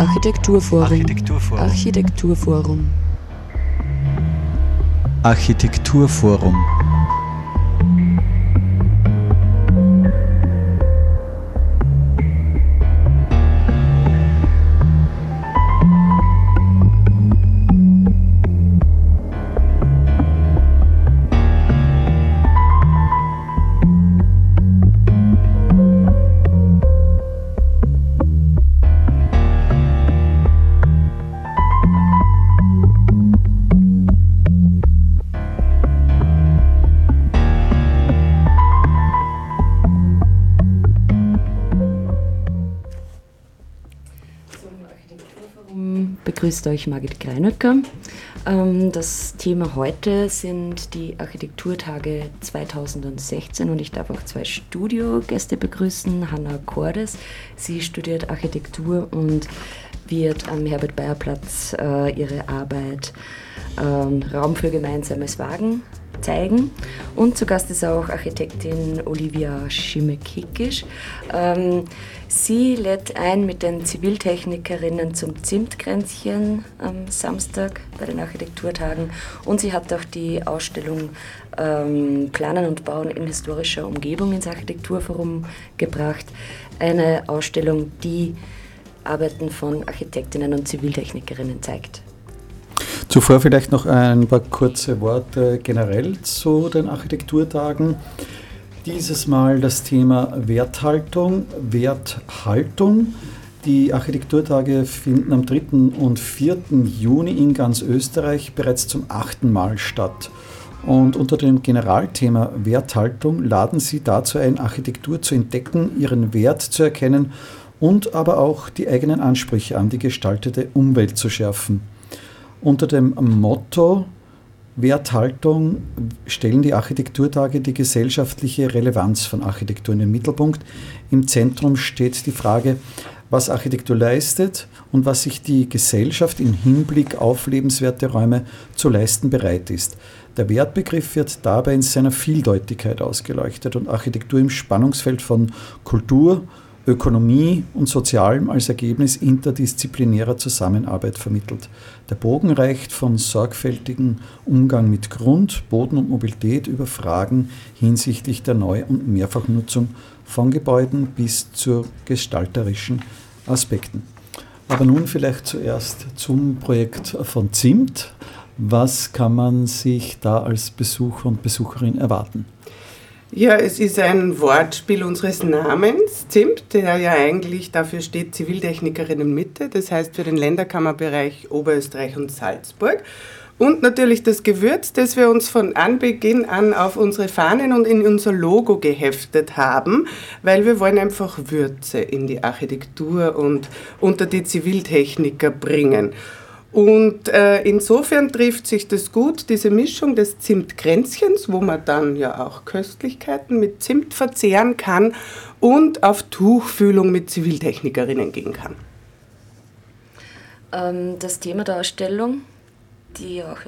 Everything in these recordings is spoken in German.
Architekturforum. Architekturforum. Architekturforum. Architekturforum. Begrüßt euch Margit Greinöcker. Ähm, das Thema heute sind die Architekturtage 2016 und ich darf auch zwei Studiogäste begrüßen. Hanna Cordes, sie studiert Architektur und wird am Herbert-Bayer-Platz äh, ihre Arbeit ähm, Raum für gemeinsames Wagen zeigen. Und zu Gast ist auch Architektin Olivia Schimek-Hickisch. Ähm, sie lädt ein mit den Ziviltechnikerinnen zum Zimtkränzchen am Samstag bei den Architekturtagen. Und sie hat auch die Ausstellung ähm, Planen und Bauen in historischer Umgebung ins Architekturforum gebracht. Eine Ausstellung, die Arbeiten von Architektinnen und Ziviltechnikerinnen zeigt. Zuvor vielleicht noch ein paar kurze Worte generell zu den Architekturtagen. Dieses Mal das Thema Werthaltung, Werthaltung. Die Architekturtage finden am 3. und 4. Juni in ganz Österreich bereits zum achten Mal statt. Und unter dem Generalthema Werthaltung laden Sie dazu ein, Architektur zu entdecken, ihren Wert zu erkennen und aber auch die eigenen Ansprüche an die gestaltete Umwelt zu schärfen. Unter dem Motto Werthaltung stellen die Architekturtage die gesellschaftliche Relevanz von Architektur in den Mittelpunkt. Im Zentrum steht die Frage, was Architektur leistet und was sich die Gesellschaft im Hinblick auf lebenswerte Räume zu leisten bereit ist. Der Wertbegriff wird dabei in seiner Vieldeutigkeit ausgeleuchtet und Architektur im Spannungsfeld von Kultur, Ökonomie und Sozialem als Ergebnis interdisziplinärer Zusammenarbeit vermittelt. Der Bogen reicht vom sorgfältigen Umgang mit Grund, Boden und Mobilität über Fragen hinsichtlich der Neu- und Mehrfachnutzung von Gebäuden bis zu gestalterischen Aspekten. Aber nun vielleicht zuerst zum Projekt von ZIMT. Was kann man sich da als Besucher und Besucherin erwarten? Ja, es ist ein Wortspiel unseres Namens, ZIMT, der ja eigentlich dafür steht Ziviltechnikerin Mitte, das heißt für den Länderkammerbereich Oberösterreich und Salzburg. Und natürlich das Gewürz, das wir uns von Anbeginn an auf unsere Fahnen und in unser Logo geheftet haben, weil wir wollen einfach Würze in die Architektur und unter die Ziviltechniker bringen. Und äh, insofern trifft sich das gut, diese Mischung des Zimtkränzchens, wo man dann ja auch Köstlichkeiten mit Zimt verzehren kann und auf Tuchfühlung mit Ziviltechnikerinnen gehen kann. Ähm, das Thema der Ausstellung, die auch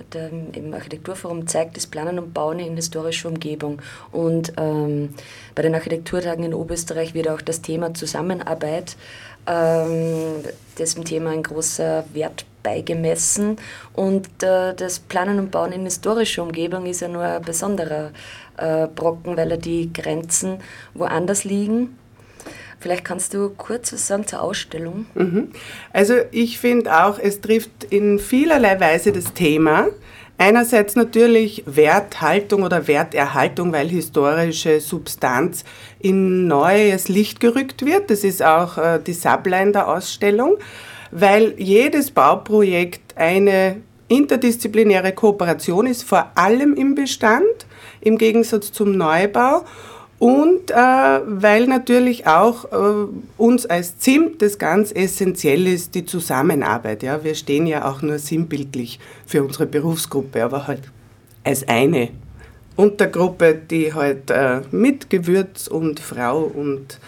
im Architekturforum zeigt, ist Planen und Bauen in historischer Umgebung. Und ähm, bei den Architekturtagen in Oberösterreich wird auch das Thema Zusammenarbeit ähm, diesem Thema ein großer Wert beigemessen. Und äh, das Planen und Bauen in historischer Umgebung ist ja nur ein besonderer äh, Brocken, weil ja die Grenzen woanders liegen. Vielleicht kannst du kurz was sagen zur Ausstellung. Mhm. Also ich finde auch, es trifft in vielerlei Weise das Thema. Einerseits natürlich Werthaltung oder Werterhaltung, weil historische Substanz in neues Licht gerückt wird. Das ist auch äh, die Subline der Ausstellung weil jedes Bauprojekt eine interdisziplinäre Kooperation ist, vor allem im Bestand, im Gegensatz zum Neubau. Und äh, weil natürlich auch äh, uns als ZIMT das ganz essentiell ist, die Zusammenarbeit. Ja? Wir stehen ja auch nur sinnbildlich für unsere Berufsgruppe, aber halt als eine Untergruppe, die halt äh, mit Gewürz und Frau und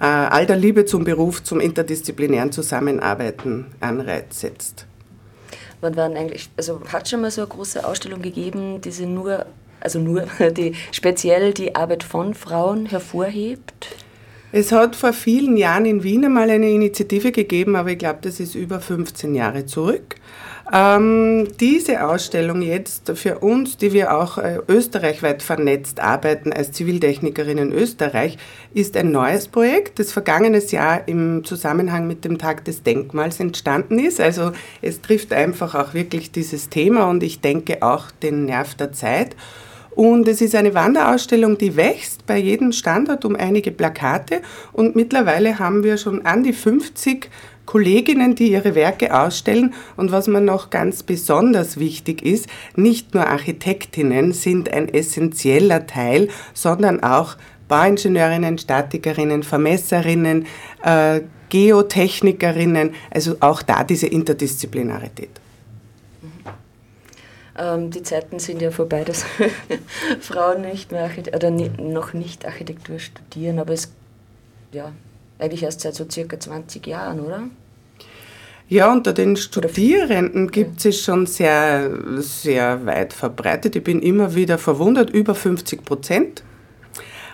äh, all der Liebe zum Beruf, zum interdisziplinären Zusammenarbeiten Anreiz setzt. Wann waren eigentlich, also hat schon mal so eine große Ausstellung gegeben, die sie nur, also nur, die speziell die Arbeit von Frauen hervorhebt? Es hat vor vielen Jahren in Wien einmal eine Initiative gegeben, aber ich glaube, das ist über 15 Jahre zurück. Ähm, diese Ausstellung jetzt für uns, die wir auch äh, österreichweit vernetzt arbeiten als Ziviltechnikerinnen in Österreich, ist ein neues Projekt, das vergangenes Jahr im Zusammenhang mit dem Tag des Denkmals entstanden ist. Also es trifft einfach auch wirklich dieses Thema und ich denke auch den Nerv der Zeit. Und es ist eine Wanderausstellung, die wächst bei jedem Standort um einige Plakate. Und mittlerweile haben wir schon an die 50 Kolleginnen, die ihre Werke ausstellen. Und was mir noch ganz besonders wichtig ist, nicht nur Architektinnen sind ein essentieller Teil, sondern auch Bauingenieurinnen, Statikerinnen, Vermesserinnen, äh, Geotechnikerinnen, also auch da diese Interdisziplinarität. Ähm, die Zeiten sind ja vorbei, dass Frauen nicht mehr oder noch nicht Architektur studieren, aber es ja eigentlich erst seit so circa 20 Jahren, oder? Ja, unter den Studierenden gibt es schon sehr, sehr weit verbreitet. Ich bin immer wieder verwundert, über 50 Prozent.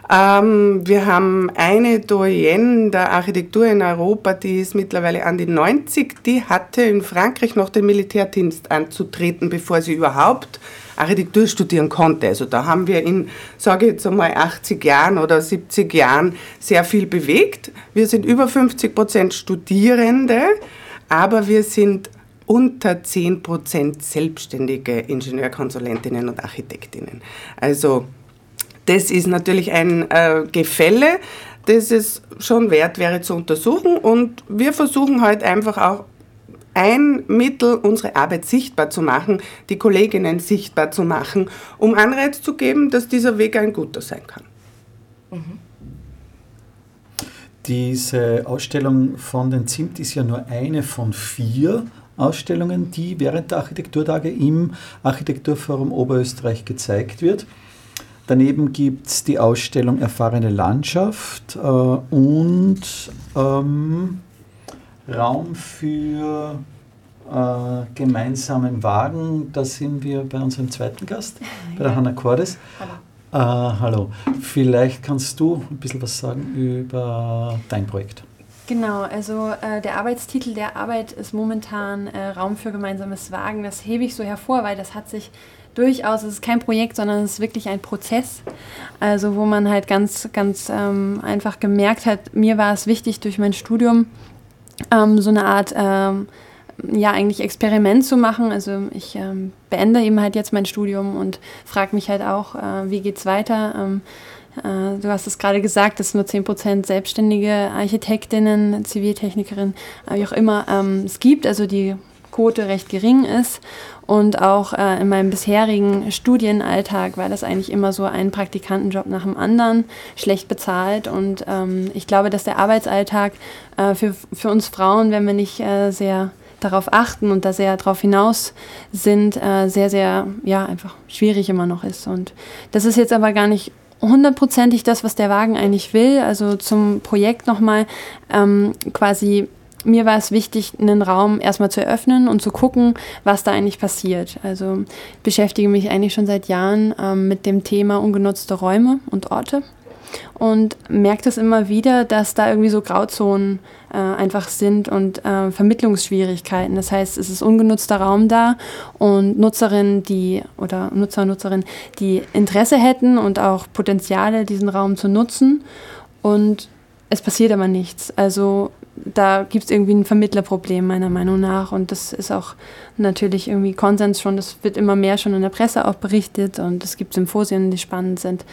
Ähm, wir haben eine Doyenne der Architektur in Europa, die ist mittlerweile an die 90, die hatte in Frankreich noch den Militärdienst anzutreten, bevor sie überhaupt Architektur studieren konnte. Also da haben wir in, sage ich jetzt einmal, 80 Jahren oder 70 Jahren sehr viel bewegt. Wir sind über 50 Prozent Studierende, aber wir sind unter 10 Prozent selbstständige Ingenieurkonsulentinnen und Architektinnen. Also das ist natürlich ein äh, Gefälle, das es schon wert wäre zu untersuchen. Und wir versuchen halt einfach auch ein Mittel, unsere Arbeit sichtbar zu machen, die Kolleginnen sichtbar zu machen, um Anreiz zu geben, dass dieser Weg ein guter sein kann. Mhm. Diese Ausstellung von den ZIMT ist ja nur eine von vier Ausstellungen, die während der Architekturtage im Architekturforum Oberösterreich gezeigt wird. Daneben gibt es die Ausstellung Erfahrene Landschaft äh, und ähm, Raum für äh, gemeinsamen Wagen. Da sind wir bei unserem zweiten Gast, bei der Hanna Cordes. Hallo. Äh, hallo. Vielleicht kannst du ein bisschen was sagen über dein Projekt. Genau, also äh, der Arbeitstitel der Arbeit ist momentan äh, Raum für gemeinsames Wagen. Das hebe ich so hervor, weil das hat sich durchaus, es ist kein Projekt, sondern es ist wirklich ein Prozess. Also wo man halt ganz, ganz ähm, einfach gemerkt hat, mir war es wichtig durch mein Studium ähm, so eine Art, ähm, ja eigentlich Experiment zu machen. Also ich ähm, beende eben halt jetzt mein Studium und frage mich halt auch, äh, wie es weiter. Ähm, äh, du hast es gerade gesagt, dass nur 10% selbstständige Architektinnen, Ziviltechnikerinnen, wie auch immer ähm, es gibt, also die Quote recht gering ist. Und auch äh, in meinem bisherigen Studienalltag war das eigentlich immer so ein Praktikantenjob nach dem anderen, schlecht bezahlt. Und ähm, ich glaube, dass der Arbeitsalltag äh, für, für uns Frauen, wenn wir nicht äh, sehr darauf achten und da sehr darauf hinaus sind, äh, sehr, sehr, ja, einfach schwierig immer noch ist. Und das ist jetzt aber gar nicht hundertprozentig das, was der Wagen eigentlich will. Also zum Projekt nochmal ähm, quasi mir war es wichtig, einen Raum erstmal zu eröffnen und zu gucken, was da eigentlich passiert. Also beschäftige mich eigentlich schon seit Jahren ähm, mit dem Thema ungenutzte Räume und Orte und merke das immer wieder, dass da irgendwie so Grauzonen äh, einfach sind und äh, Vermittlungsschwierigkeiten. Das heißt, es ist ungenutzter Raum da und Nutzerinnen, die oder Nutzer und Nutzerinnen, die Interesse hätten und auch Potenziale, diesen Raum zu nutzen und es passiert aber nichts. Also da gibt es irgendwie ein Vermittlerproblem meiner Meinung nach und das ist auch natürlich irgendwie Konsens schon, das wird immer mehr schon in der Presse auch berichtet und es gibt Symposien, die spannend sind.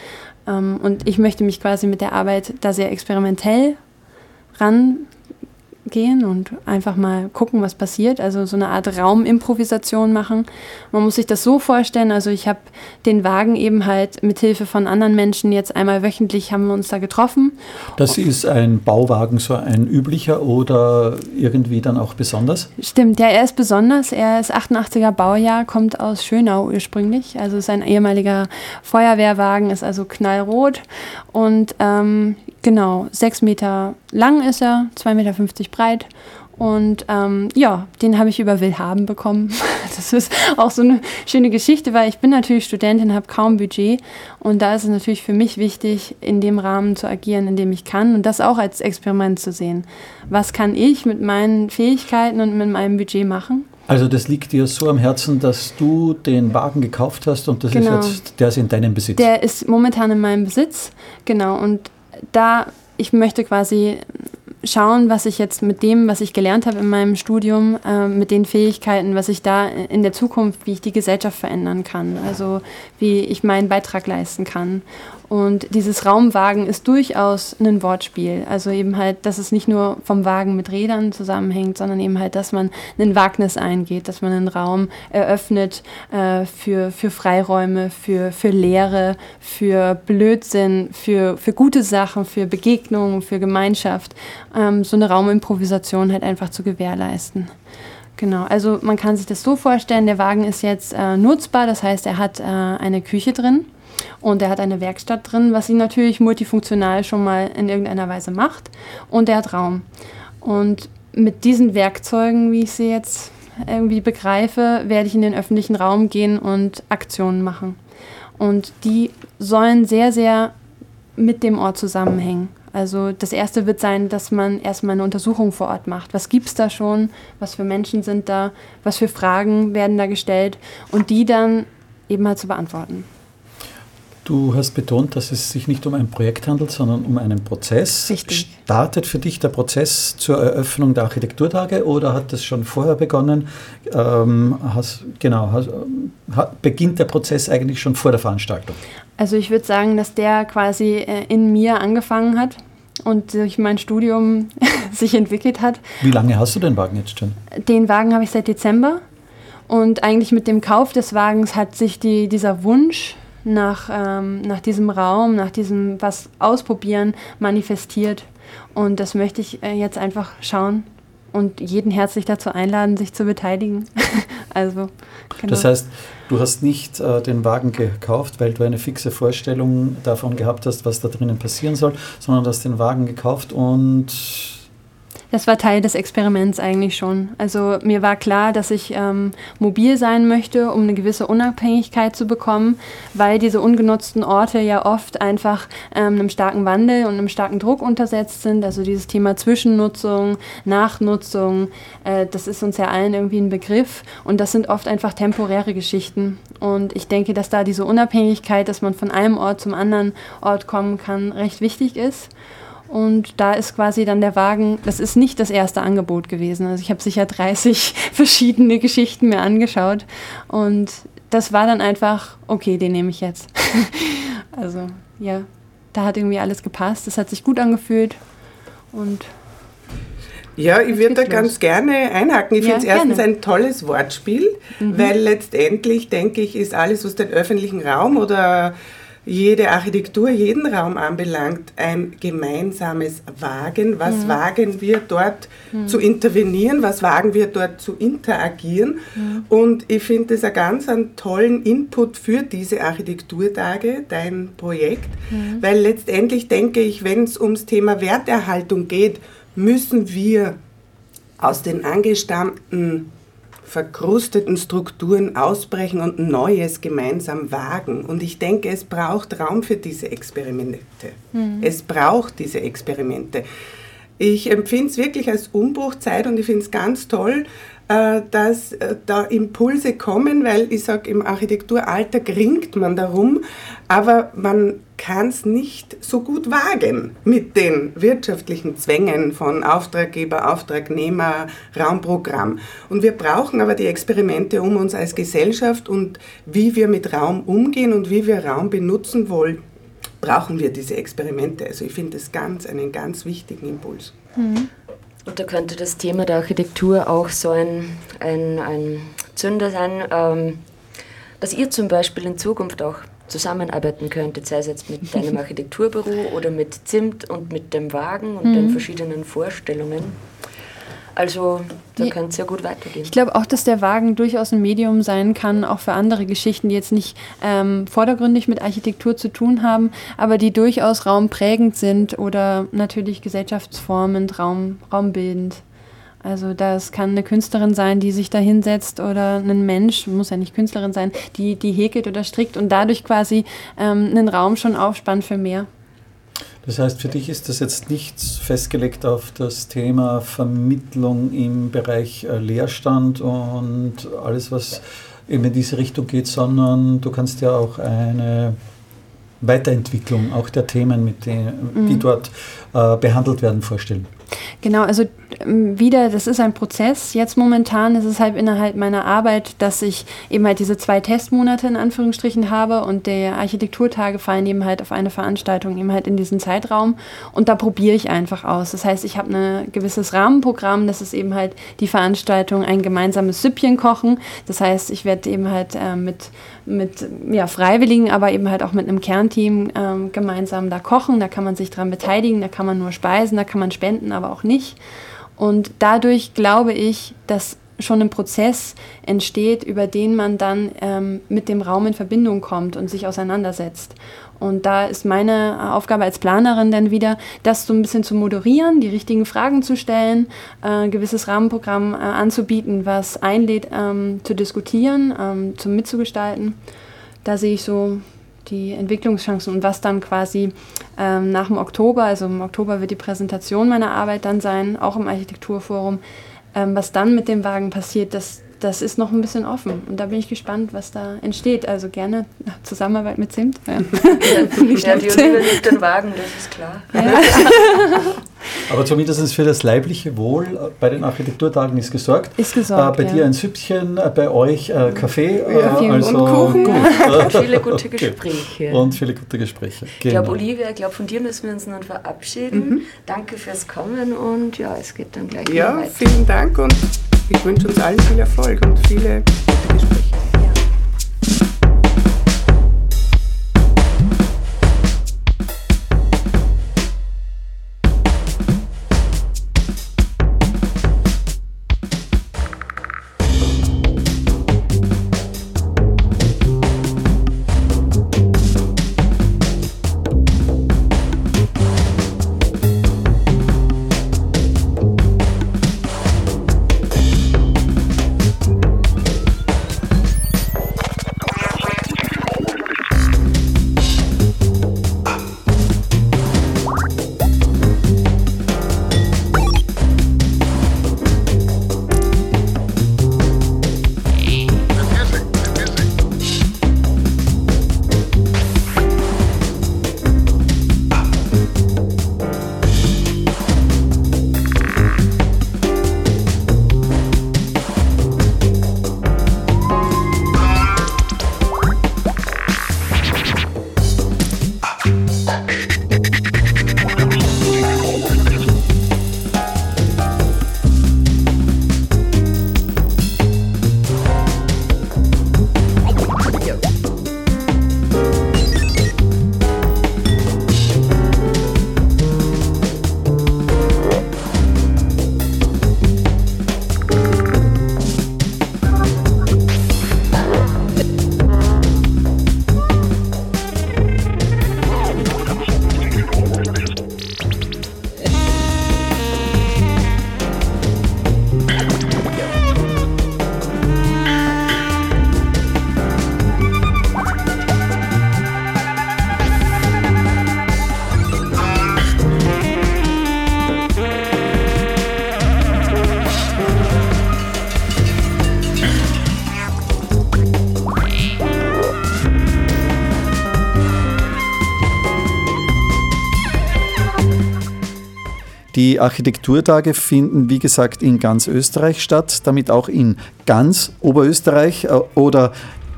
Ähm, und ich möchte mich quasi mit der Arbeit da sehr experimentell ran gehen und einfach mal gucken, was passiert. Also so eine Art Raumimprovisation machen. Man muss sich das so vorstellen, also ich habe den Wagen eben halt mit Hilfe von anderen Menschen jetzt einmal wöchentlich haben wir uns da getroffen. Das ist ein Bauwagen, so ein üblicher oder irgendwie dann auch besonders? Stimmt, ja, er ist besonders. Er ist 88er Baujahr, kommt aus Schönau ursprünglich. Also ist ein ehemaliger Feuerwehrwagen, ist also knallrot und ähm, Genau, sechs Meter lang ist er, 2,50 Meter breit. Und ähm, ja, den habe ich über Willhaben bekommen. Das ist auch so eine schöne Geschichte, weil ich bin natürlich Studentin, habe kaum Budget. Und da ist es natürlich für mich wichtig, in dem Rahmen zu agieren, in dem ich kann. Und das auch als Experiment zu sehen. Was kann ich mit meinen Fähigkeiten und mit meinem Budget machen? Also das liegt dir so am Herzen, dass du den Wagen gekauft hast und das genau. ist jetzt, der ist in deinem Besitz. Der ist momentan in meinem Besitz, genau. Und da, ich möchte quasi schauen, was ich jetzt mit dem, was ich gelernt habe in meinem Studium, äh, mit den Fähigkeiten, was ich da in der Zukunft, wie ich die Gesellschaft verändern kann, also wie ich meinen Beitrag leisten kann. Und dieses Raumwagen ist durchaus ein Wortspiel. Also eben halt, dass es nicht nur vom Wagen mit Rädern zusammenhängt, sondern eben halt, dass man ein Wagnis eingeht, dass man einen Raum eröffnet äh, für, für Freiräume, für, für Lehre, für Blödsinn, für, für gute Sachen, für Begegnungen, für Gemeinschaft. Ähm, so eine Raumimprovisation halt einfach zu gewährleisten. Genau, also man kann sich das so vorstellen, der Wagen ist jetzt äh, nutzbar, das heißt, er hat äh, eine Küche drin und er hat eine Werkstatt drin, was ihn natürlich multifunktional schon mal in irgendeiner Weise macht. Und er hat Raum. Und mit diesen Werkzeugen, wie ich sie jetzt irgendwie begreife, werde ich in den öffentlichen Raum gehen und Aktionen machen. Und die sollen sehr, sehr mit dem Ort zusammenhängen. Also das erste wird sein, dass man erstmal eine Untersuchung vor Ort macht. Was gibt es da schon? Was für Menschen sind da? Was für Fragen werden da gestellt? Und die dann eben mal zu beantworten. Du hast betont, dass es sich nicht um ein Projekt handelt, sondern um einen Prozess. Richtig. Startet für dich der Prozess zur Eröffnung der Architekturtage oder hat das schon vorher begonnen? Ähm, hast, genau, hast, hat, beginnt der Prozess eigentlich schon vor der Veranstaltung? Also ich würde sagen, dass der quasi äh, in mir angefangen hat und durch mein Studium sich entwickelt hat. Wie lange hast du den Wagen jetzt schon? Den Wagen habe ich seit Dezember. Und eigentlich mit dem Kauf des Wagens hat sich die, dieser Wunsch nach, ähm, nach diesem Raum, nach diesem was ausprobieren manifestiert. Und das möchte ich äh, jetzt einfach schauen und jeden herzlich dazu einladen, sich zu beteiligen. also, genau. Das heißt, du hast nicht äh, den Wagen gekauft, weil du eine fixe Vorstellung davon gehabt hast, was da drinnen passieren soll, sondern du hast den Wagen gekauft und das war Teil des Experiments eigentlich schon. Also mir war klar, dass ich ähm, mobil sein möchte, um eine gewisse Unabhängigkeit zu bekommen, weil diese ungenutzten Orte ja oft einfach ähm, einem starken Wandel und einem starken Druck untersetzt sind. Also dieses Thema Zwischennutzung, Nachnutzung, äh, das ist uns ja allen irgendwie ein Begriff und das sind oft einfach temporäre Geschichten. Und ich denke, dass da diese Unabhängigkeit, dass man von einem Ort zum anderen Ort kommen kann, recht wichtig ist. Und da ist quasi dann der Wagen, das ist nicht das erste Angebot gewesen. Also ich habe sicher 30 verschiedene Geschichten mir angeschaut. Und das war dann einfach, okay, den nehme ich jetzt. also ja, da hat irgendwie alles gepasst. Es hat sich gut angefühlt. Und ja, ich würde da ganz gerne einhaken. Ich ja, finde es erstens ein tolles Wortspiel, mhm. weil letztendlich, denke ich, ist alles, was den öffentlichen Raum oder jede Architektur, jeden Raum anbelangt, ein gemeinsames Wagen. Was mhm. wagen wir dort mhm. zu intervenieren? Was wagen wir dort zu interagieren? Mhm. Und ich finde das einen ganz einen tollen Input für diese Architekturtage, dein Projekt, weil letztendlich denke ich, wenn es ums Thema Werterhaltung geht, müssen wir aus den angestammten verkrusteten Strukturen ausbrechen und Neues gemeinsam wagen. Und ich denke, es braucht Raum für diese Experimente. Mhm. Es braucht diese Experimente. Ich empfinde es wirklich als Umbruchzeit und ich finde es ganz toll, dass äh, da Impulse kommen, weil ich sage, im Architekturalltag ringt man darum, aber man kann es nicht so gut wagen mit den wirtschaftlichen Zwängen von Auftraggeber, Auftragnehmer, Raumprogramm. Und wir brauchen aber die Experimente um uns als Gesellschaft und wie wir mit Raum umgehen und wie wir Raum benutzen wollen, brauchen wir diese Experimente. Also ich finde das ganz einen ganz wichtigen Impuls. Mhm. Und da könnte das Thema der Architektur auch so ein, ein, ein Zünder sein, ähm, dass ihr zum Beispiel in Zukunft auch zusammenarbeiten könntet, sei es jetzt mit deinem Architekturbüro oder mit Zimt und mit dem Wagen und mhm. den verschiedenen Vorstellungen. Also da könnte es ja gut weitergehen. Ich glaube auch, dass der Wagen durchaus ein Medium sein kann, auch für andere Geschichten, die jetzt nicht ähm, vordergründig mit Architektur zu tun haben, aber die durchaus raumprägend sind oder natürlich gesellschaftsformend, Raum, raumbildend. Also das kann eine Künstlerin sein, die sich da hinsetzt oder ein Mensch, muss ja nicht Künstlerin sein, die, die häkelt oder strickt und dadurch quasi ähm, einen Raum schon aufspannt für mehr. Das heißt, für dich ist das jetzt nicht festgelegt auf das Thema Vermittlung im Bereich äh, Leerstand und alles, was eben in diese Richtung geht, sondern du kannst ja auch eine Weiterentwicklung auch der Themen, mit denen, die mhm. dort äh, behandelt werden, vorstellen. Genau, also ähm, wieder, das ist ein Prozess. Jetzt momentan ist es halt innerhalb meiner Arbeit, dass ich eben halt diese zwei Testmonate in Anführungsstrichen habe und der Architekturtage fallen eben halt auf eine Veranstaltung eben halt in diesen Zeitraum und da probiere ich einfach aus. Das heißt, ich habe ein gewisses Rahmenprogramm, das ist eben halt die Veranstaltung ein gemeinsames Süppchen kochen. Das heißt, ich werde eben halt äh, mit, mit ja, Freiwilligen, aber eben halt auch mit einem Kernteam äh, gemeinsam da kochen. Da kann man sich dran beteiligen, da kann man nur speisen, da kann man spenden, aber auch nicht. Und dadurch glaube ich, dass schon ein Prozess entsteht, über den man dann ähm, mit dem Raum in Verbindung kommt und sich auseinandersetzt. Und da ist meine Aufgabe als Planerin dann wieder, das so ein bisschen zu moderieren, die richtigen Fragen zu stellen, äh, ein gewisses Rahmenprogramm äh, anzubieten, was einlädt, ähm, zu diskutieren, ähm, zum Mitzugestalten. Da sehe ich so die Entwicklungschancen und was dann quasi ähm, nach dem Oktober, also im Oktober wird die Präsentation meiner Arbeit dann sein, auch im Architekturforum, ähm, was dann mit dem Wagen passiert, das, das ist noch ein bisschen offen. Und da bin ich gespannt, was da entsteht. Also gerne Zusammenarbeit mit Zimt. Ja, ja die Olive liebt den Wagen, das ist klar. Ja. Aber zumindest für das leibliche Wohl bei den Architekturtagen ist gesorgt. Ist gesorgt. Äh, bei ja. dir ein Süppchen, äh, bei euch äh, Kaffee. Ja, äh, also und Kuchen. Gut. und viele gute Gespräche. Und viele gute Gespräche. Genau. Ich glaube, Olivia, ich glaube, von dir müssen wir uns nun verabschieden. Mhm. Danke fürs Kommen und ja, es geht dann gleich ja, weiter. Ja, vielen Dank und ich wünsche uns allen viel Erfolg und viele Gespräche. Die Architekturtage finden, wie gesagt, in ganz Österreich statt, damit auch in ganz Oberösterreich äh, oder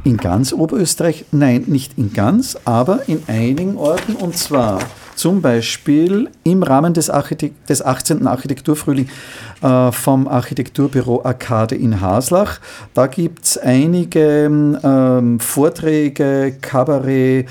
in ganz Oberösterreich, nein, nicht in ganz, aber in einigen Orten und zwar zum Beispiel im Rahmen des, Architekt des 18. Architekturfrühling äh, vom Architekturbüro Arcade in Haslach. Da gibt es einige ähm, Vorträge, Kabarett,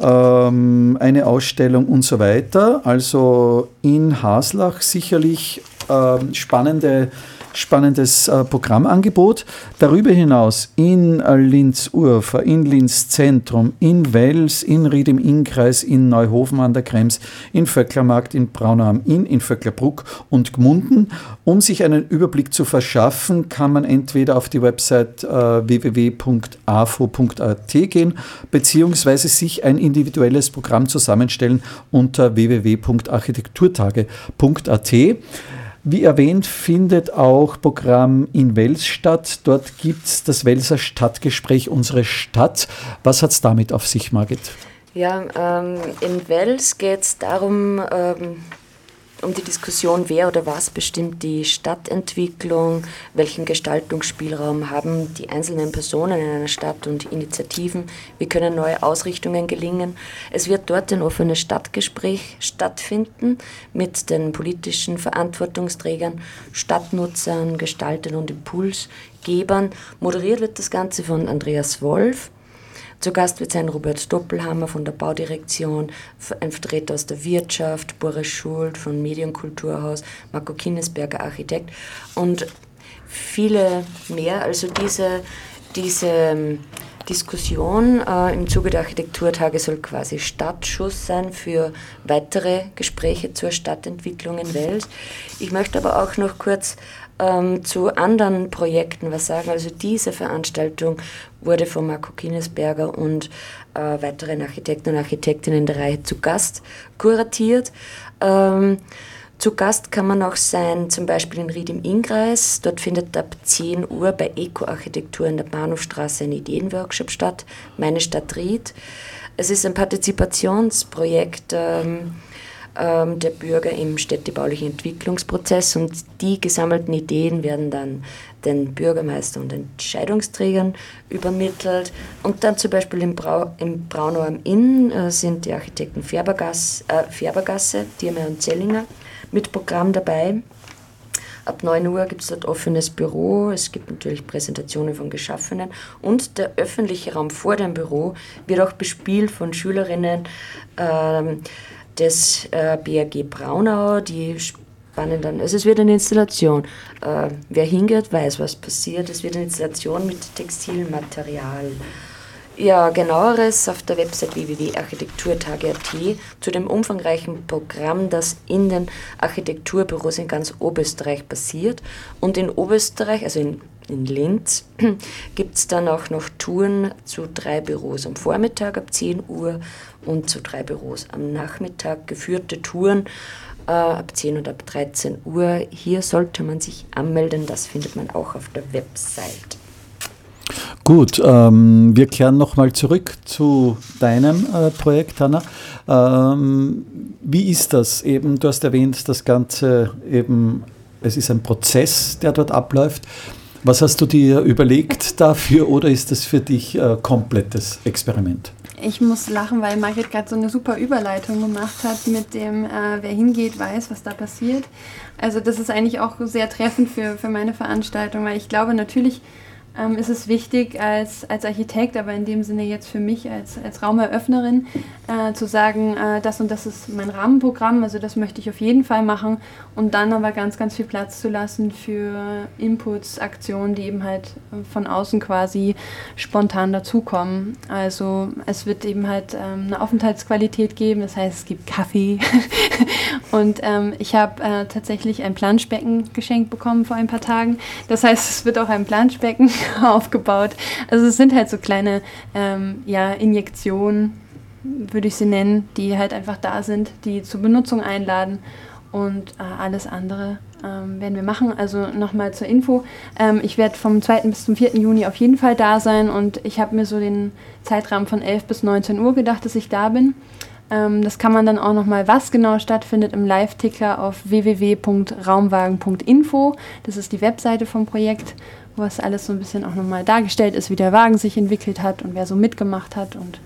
ähm, eine Ausstellung und so weiter. Also in Haslach sicherlich äh, spannende spannendes äh, Programmangebot. Darüber hinaus in äh, Linz-Urfer, in Linz-Zentrum, in Wels, in Ried im Innkreis, in Neuhofen an der Krems, in Vöcklermarkt, in Braunau am Inn, in Vöcklerbruck und Gmunden. Um sich einen Überblick zu verschaffen, kann man entweder auf die Website äh, www.afo.at gehen, beziehungsweise sich ein individuelles Programm zusammenstellen unter www.architekturtage.at. Wie erwähnt, findet auch Programm in Wels statt. Dort gibt es das Welser Stadtgespräch Unsere Stadt. Was hat es damit auf sich, Margit? Ja, ähm, in Wels geht es darum, ähm, um die Diskussion, wer oder was bestimmt die Stadtentwicklung, welchen Gestaltungsspielraum haben die einzelnen Personen in einer Stadt und Initiativen, wie können neue Ausrichtungen gelingen. Es wird dort ein offenes Stadtgespräch stattfinden mit den politischen Verantwortungsträgern, Stadtnutzern, Gestaltern und Impulsgebern. Moderiert wird das Ganze von Andreas Wolf. Zu Gast wird sein Robert Doppelhammer von der Baudirektion, ein Vertreter aus der Wirtschaft, Boris Schuld von Medienkulturhaus, Marco Kinnesberger Architekt und viele mehr. Also diese, diese ähm, Diskussion äh, im Zuge der Architekturtage soll quasi Startschuss sein für weitere Gespräche zur Stadtentwicklung in Wels. Ich möchte aber auch noch kurz ähm, zu anderen Projekten was sagen. Also diese Veranstaltung wurde von Marco Kinesberger und äh, weiteren Architekten und Architektinnen der Reihe zu Gast kuratiert. Ähm, zu Gast kann man auch sein, zum Beispiel in Ried im Innkreis. Dort findet ab 10 Uhr bei Eco-Architektur in der Bahnhofstraße ein Ideenworkshop statt, Meine Stadt Ried. Es ist ein Partizipationsprojekt. Ähm, der Bürger im städtebaulichen Entwicklungsprozess und die gesammelten Ideen werden dann den Bürgermeister und Entscheidungsträgern übermittelt. Und dann zum Beispiel im, Brau, im Braunau am Inn äh, sind die Architekten Färbergasse, äh, Färbergasse Diermer und Zellinger mit Programm dabei. Ab 9 Uhr gibt es dort offenes Büro, es gibt natürlich Präsentationen von Geschaffenen und der öffentliche Raum vor dem Büro wird auch bespielt von Schülerinnen. Ähm, des äh, BRG Braunau, die spannen dann, also es wird eine Installation. Äh, wer hingeht, weiß, was passiert. Es wird eine Installation mit Textilmaterial. Ja, genaueres auf der Website www.architekturtage.at zu dem umfangreichen Programm, das in den Architekturbüros in ganz Oberösterreich passiert. Und in Oberösterreich, also in in Linz gibt es dann auch noch Touren zu drei Büros am Vormittag ab 10 Uhr und zu drei Büros am Nachmittag, geführte Touren äh, ab 10 und ab 13 Uhr. Hier sollte man sich anmelden, das findet man auch auf der Website. Gut, ähm, wir kehren nochmal zurück zu deinem äh, Projekt, Hanna. Ähm, wie ist das eben? Du hast erwähnt, das Ganze eben, es ist ein Prozess, der dort abläuft. Was hast du dir überlegt dafür oder ist das für dich ein komplettes Experiment? Ich muss lachen, weil Margret gerade so eine super Überleitung gemacht hat mit dem, äh, wer hingeht, weiß, was da passiert. Also das ist eigentlich auch sehr treffend für, für meine Veranstaltung, weil ich glaube natürlich, ähm, ist es wichtig als, als Architekt, aber in dem Sinne jetzt für mich als, als Raumeröffnerin, äh, zu sagen, äh, das und das ist mein Rahmenprogramm, also das möchte ich auf jeden Fall machen und dann aber ganz, ganz viel Platz zu lassen für Inputs, Aktionen, die eben halt von außen quasi spontan dazukommen. Also es wird eben halt ähm, eine Aufenthaltsqualität geben, das heißt es gibt Kaffee und ähm, ich habe äh, tatsächlich ein Planschbecken geschenkt bekommen vor ein paar Tagen. Das heißt, es wird auch ein Planschbecken aufgebaut. Also es sind halt so kleine ähm, ja, Injektionen, würde ich sie nennen, die halt einfach da sind, die zur Benutzung einladen und äh, alles andere ähm, werden wir machen. Also nochmal zur Info. Ähm, ich werde vom 2. bis zum 4. Juni auf jeden Fall da sein und ich habe mir so den Zeitrahmen von 11 bis 19 Uhr gedacht, dass ich da bin. Ähm, das kann man dann auch nochmal, was genau stattfindet, im Live-Ticker auf www.raumwagen.info. Das ist die Webseite vom Projekt was alles so ein bisschen auch nochmal dargestellt ist, wie der Wagen sich entwickelt hat und wer so mitgemacht hat. Und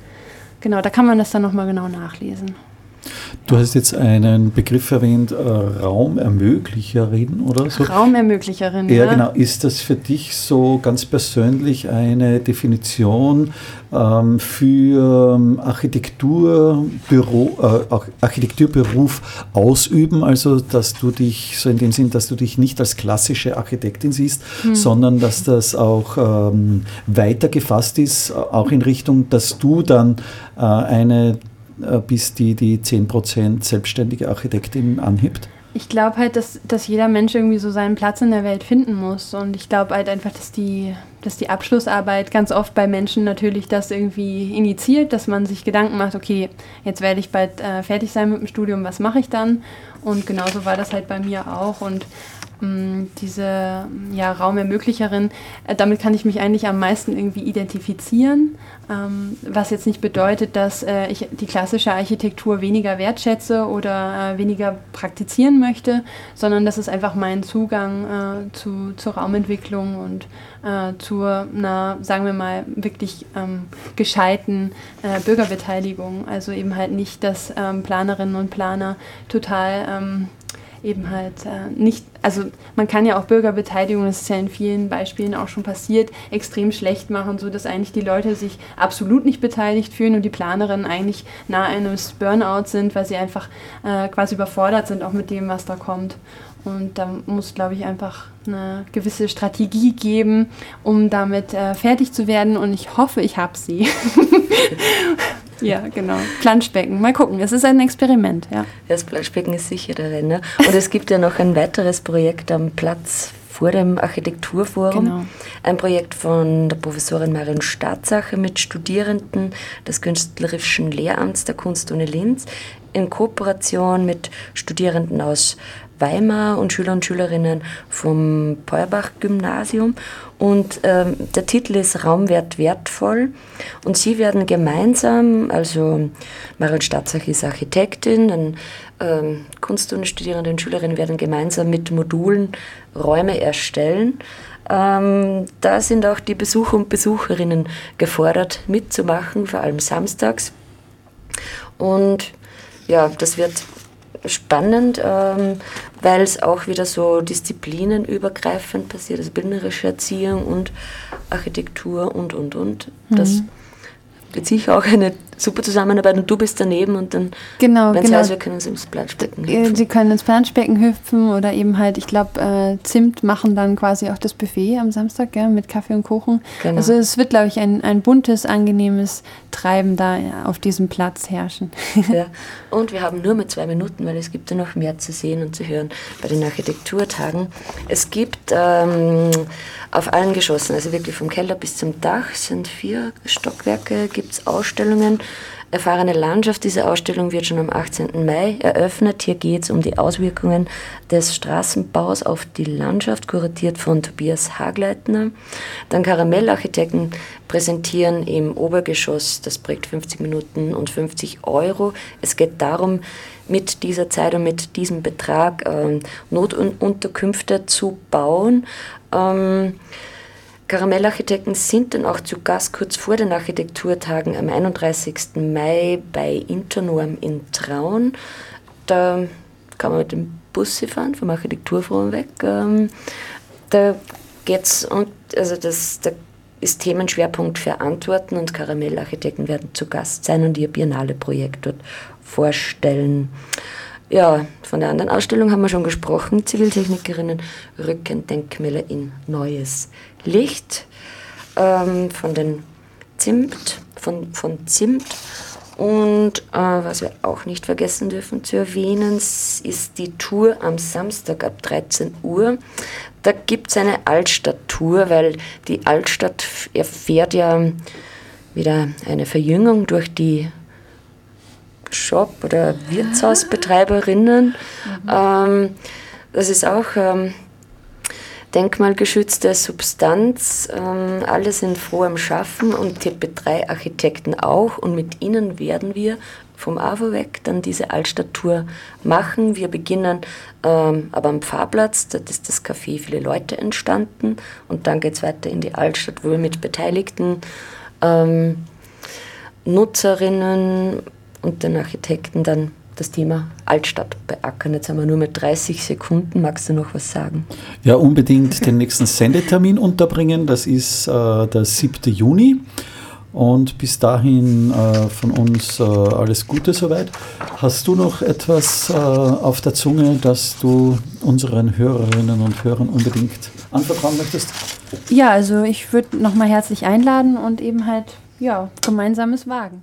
genau, da kann man das dann nochmal genau nachlesen. Du hast jetzt einen Begriff erwähnt, äh, Raumermöglicherin oder so. Raumermöglicherin, ja. Ja, genau. Ist das für dich so ganz persönlich eine Definition ähm, für ähm, Architekturbüro, äh, Architekturberuf ausüben? Also, dass du dich, so in dem Sinn, dass du dich nicht als klassische Architektin siehst, hm. sondern dass das auch ähm, weiter gefasst ist, auch in Richtung, dass du dann äh, eine äh, bis die die 10% selbstständige Architektin anhebt? Ich glaube halt, dass, dass jeder Mensch irgendwie so seinen Platz in der Welt finden muss. Und ich glaube halt einfach, dass die, dass die Abschlussarbeit ganz oft bei Menschen natürlich das irgendwie initiiert, dass man sich Gedanken macht, okay, jetzt werde ich bald äh, fertig sein mit dem Studium, was mache ich dann? Und genauso war das halt bei mir auch. Und diese ja, Raumermöglicherin, äh, damit kann ich mich eigentlich am meisten irgendwie identifizieren, ähm, was jetzt nicht bedeutet, dass äh, ich die klassische Architektur weniger wertschätze oder äh, weniger praktizieren möchte, sondern das ist einfach mein Zugang zu, zur Raumentwicklung und äh, zu einer, sagen wir mal, wirklich ähm, gescheiten Bürgerbeteiligung. Also eben halt nicht, dass ähm, Planerinnen und Planer total ähm, eben halt äh, nicht, also man kann ja auch Bürgerbeteiligung, das ist ja in vielen Beispielen auch schon passiert, extrem schlecht machen, so dass eigentlich die Leute sich absolut nicht beteiligt fühlen und die Planerinnen eigentlich nahe eines Burnout sind, weil sie einfach äh, quasi überfordert sind auch mit dem, was da kommt. Und da muss, glaube ich, einfach eine gewisse Strategie geben, um damit äh, fertig zu werden. Und ich hoffe, ich habe sie. Ja, genau. Planschbecken. Mal gucken. Es ist ein Experiment, ja. Das Planschbecken ist sicher der Renner. Und es gibt ja noch ein weiteres Projekt am Platz vor dem Architekturforum. Genau. Ein Projekt von der Professorin Marion Staatsacher mit Studierenden des Künstlerischen Lehramts der Kunstuni Linz in Kooperation mit Studierenden aus Weimar und Schüler und Schülerinnen vom Peuerbach-Gymnasium. Und ähm, der Titel ist Raumwert wertvoll. Und sie werden gemeinsam, also Marion Statzach ist Architektin, dann ähm, Kunstuni-Studierende und Schülerinnen werden gemeinsam mit Modulen Räume erstellen. Ähm, da sind auch die Besucher und Besucherinnen gefordert, mitzumachen, vor allem samstags. Und ja, das wird spannend, ähm, weil es auch wieder so disziplinenübergreifend passiert, also bildnerische Erziehung und Architektur und, und, und. Mhm. Das wird sicher auch eine super Zusammenarbeit und du bist daneben und dann, genau, wenn genau. es wir können sie ins Planschbecken hüpfen. Sie können ins Planschbecken hüpfen oder eben halt, ich glaube, äh, Zimt machen dann quasi auch das Buffet am Samstag ja, mit Kaffee und Kuchen. Genau. Also es wird, glaube ich, ein, ein buntes, angenehmes Treiben da auf diesem Platz herrschen. ja. Und wir haben nur mehr zwei Minuten, weil es gibt ja noch mehr zu sehen und zu hören bei den Architekturtagen. Es gibt ähm, auf allen Geschossen, also wirklich vom Keller bis zum Dach, sind vier Stockwerke, gibt es Ausstellungen. Erfahrene Landschaft, diese Ausstellung wird schon am 18. Mai eröffnet. Hier geht es um die Auswirkungen des Straßenbaus auf die Landschaft, kuratiert von Tobias Hagleitner. Dann Karamellarchitekten präsentieren im Obergeschoss das Projekt 50 Minuten und 50 Euro. Es geht darum, mit dieser Zeit und mit diesem Betrag äh, Notunterkünfte zu bauen. Ähm, Karamellarchitekten sind dann auch zu Gast kurz vor den Architekturtagen am 31. Mai bei Internorm in Traun. Da kann man mit dem Bus fahren, vom Architekturforum weg. Ähm, da geht's und also das, da ist Themenschwerpunkt für Antworten und Karamellarchitekten werden zu Gast sein und ihr Biennale-Projekt dort vorstellen. Ja, von der anderen Ausstellung haben wir schon gesprochen. Ziviltechnikerinnen rücken Denkmäler in neues Licht. Ähm, von den Zimt, von, von Zimt. Und äh, was wir auch nicht vergessen dürfen zu erwähnen, ist die Tour am Samstag ab 13 Uhr. Da gibt es eine Altstadt-Tour, weil die Altstadt erfährt ja wieder eine Verjüngung durch die Shop- oder Wirtshausbetreiberinnen. Mhm. Ähm, das ist auch ähm, denkmalgeschützte Substanz. Ähm, alle sind froh am Schaffen und TP3 Architekten auch. Und mit ihnen werden wir vom AWO weg dann diese Altstadttour machen. Wir beginnen ähm, aber am Pfarrplatz, dort ist das Café Viele Leute entstanden. Und dann geht es weiter in die Altstadt, wo wir mit Beteiligten ähm, Nutzerinnen und den Architekten dann das Thema Altstadt beackern. Jetzt haben wir nur mit 30 Sekunden. Magst du noch was sagen? Ja, unbedingt den nächsten Sendetermin unterbringen. Das ist äh, der 7. Juni. Und bis dahin äh, von uns äh, alles Gute soweit. Hast du noch etwas äh, auf der Zunge, das du unseren Hörerinnen und Hörern unbedingt anvertrauen möchtest? Ja, also ich würde nochmal herzlich einladen und eben halt ja, gemeinsames Wagen.